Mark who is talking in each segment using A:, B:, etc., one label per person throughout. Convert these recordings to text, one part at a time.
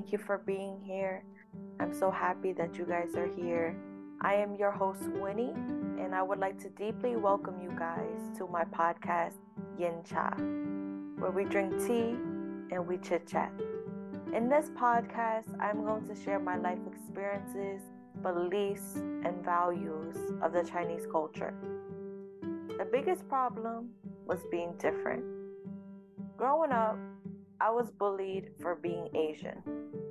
A: Thank you for being here. I'm so happy that you guys are here. I am your host, Winnie, and I would like to deeply welcome you guys to my podcast, Yin Cha, where we drink tea and we chit chat. In this podcast, I'm going to share my life experiences, beliefs, and values of the Chinese culture. The biggest problem was being different. Growing up, I was bullied for being Asian,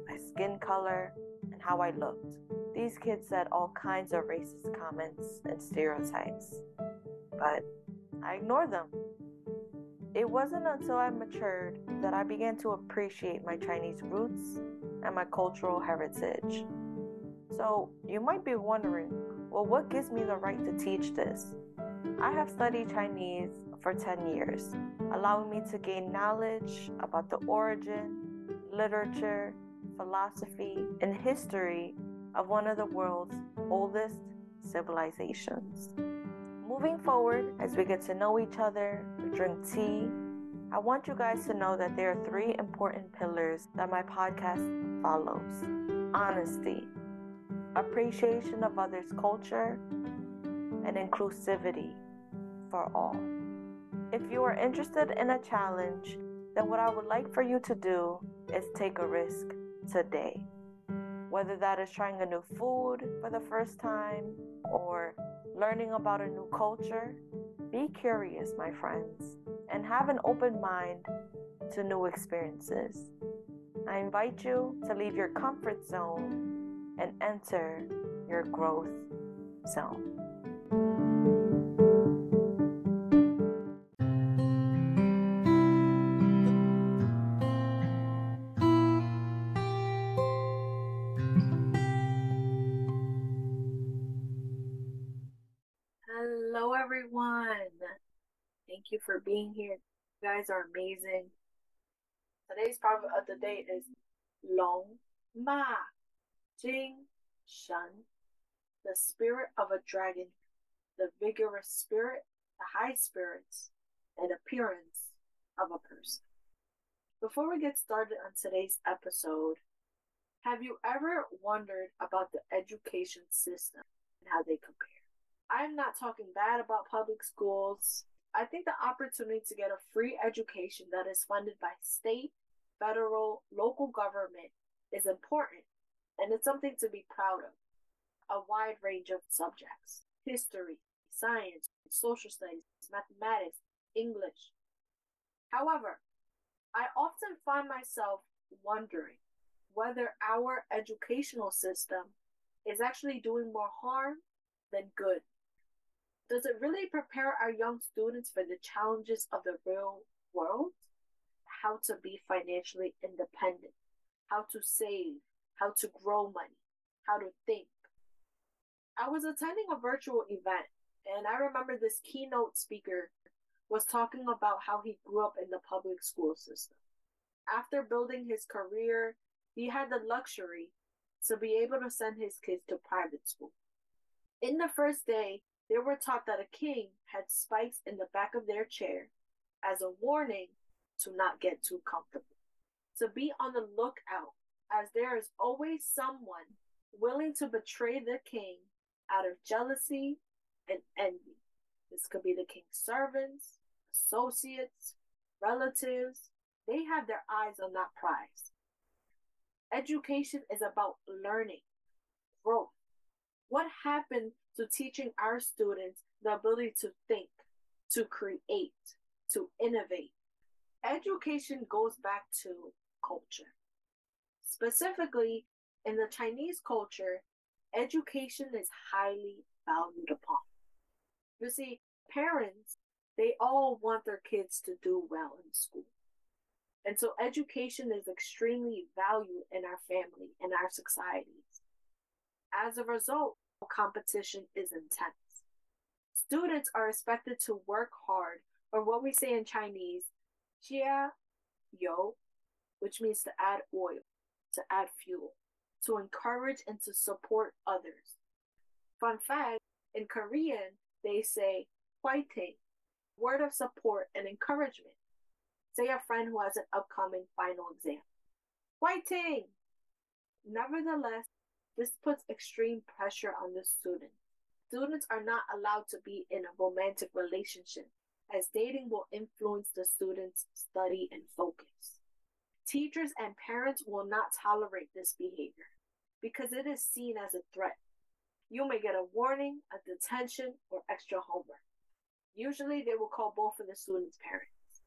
A: my skin color, and how I looked. These kids said all kinds of racist comments and stereotypes, but I ignored them. It wasn't until I matured that I began to appreciate my Chinese roots and my cultural heritage. So, you might be wondering well, what gives me the right to teach this? I have studied Chinese for 10 years, allowing me to gain knowledge about the origin, literature, philosophy, and history of one of the world's oldest civilizations. Moving forward, as we get to know each other, we drink tea, I want you guys to know that there are three important pillars that my podcast follows honesty, appreciation of others' culture, and inclusivity for all. If you are interested in a challenge, then what I would like for you to do is take a risk today. Whether that is trying a new food for the first time or learning about a new culture, be curious, my friends, and have an open mind to new experiences. I invite you to leave your comfort zone and enter your growth zone. Thank you for being here. You guys are amazing. Today's proverb of the day is Long Ma Jing Shun. the spirit of a dragon, the vigorous spirit, the high spirits, and appearance of a person. Before we get started on today's episode, have you ever wondered about the education system and how they compare? I'm not talking bad about public schools. I think the opportunity to get a free education that is funded by state, federal, local government is important and it's something to be proud of. A wide range of subjects history, science, social studies, mathematics, English. However, I often find myself wondering whether our educational system is actually doing more harm than good does it really prepare our young students for the challenges of the real world? How to be financially independent, how to save, how to grow money, how to think. I was attending a virtual event and I remember this keynote speaker was talking about how he grew up in the public school system. After building his career, he had the luxury to be able to send his kids to private school. In the first day, they were taught that a king had spikes in the back of their chair as a warning to not get too comfortable. To be on the lookout, as there is always someone willing to betray the king out of jealousy and envy. This could be the king's servants, associates, relatives. They have their eyes on that prize. Education is about learning, growth. What happened to teaching our students the ability to think, to create, to innovate. Education goes back to culture. Specifically, in the Chinese culture, education is highly valued upon. You see, parents, they all want their kids to do well in school. And so education is extremely valued in our family, and our societies. As a result, competition is intense. Students are expected to work hard, or what we say in Chinese, jia yo, which means to add oil, to add fuel, to encourage and to support others. Fun fact, in Korean, they say fighting, word of support and encouragement. Say a friend who has an upcoming final exam. Fighting! Nevertheless, this puts extreme pressure on the student. Students are not allowed to be in a romantic relationship, as dating will influence the student's study and focus. Teachers and parents will not tolerate this behavior because it is seen as a threat. You may get a warning, a detention, or extra homework. Usually, they will call both of the student's parents.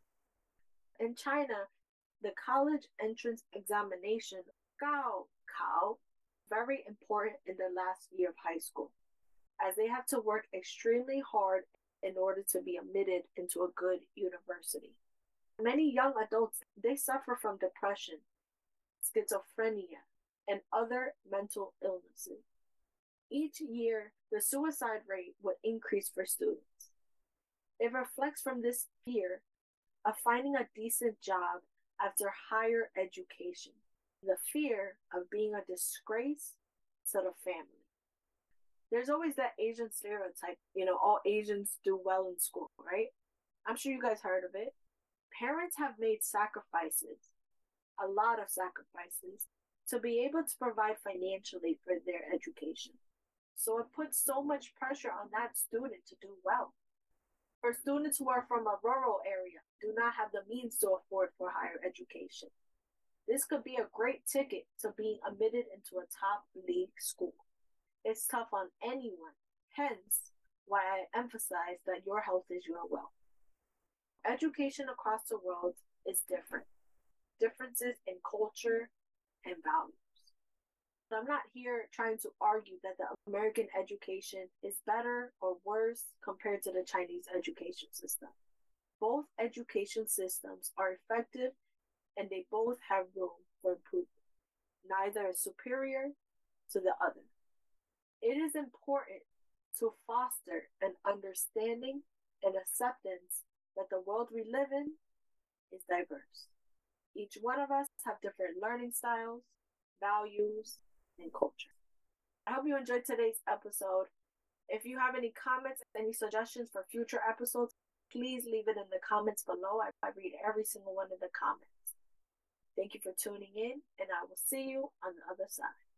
A: In China, the college entrance examination, Gao Kao, very important in the last year of high school, as they have to work extremely hard in order to be admitted into a good university. Many young adults they suffer from depression, schizophrenia, and other mental illnesses. Each year, the suicide rate would increase for students. It reflects from this fear of finding a decent job after higher education, the fear of being a disgrace to the family. There's always that Asian stereotype, you know, all Asians do well in school, right? I'm sure you guys heard of it. Parents have made sacrifices, a lot of sacrifices, to be able to provide financially for their education. So it puts so much pressure on that student to do well. For students who are from a rural area, do not have the means to afford for higher education. This could be a great ticket to being admitted into a top league school. It's tough on anyone, hence why I emphasize that your health is your wealth. Education across the world is different. Differences in culture, and values. I'm not here trying to argue that the American education is better or worse compared to the Chinese education system. Both education systems are effective and they both have room for improvement. Neither is superior to the other. It is important to foster an understanding and acceptance that the world we live in is diverse. Each one of us have different learning styles, values, and culture. I hope you enjoyed today's episode. If you have any comments, any suggestions for future episodes, please leave it in the comments below. I, I read every single one of the comments. Thank you for tuning in, and I will see you on the other side.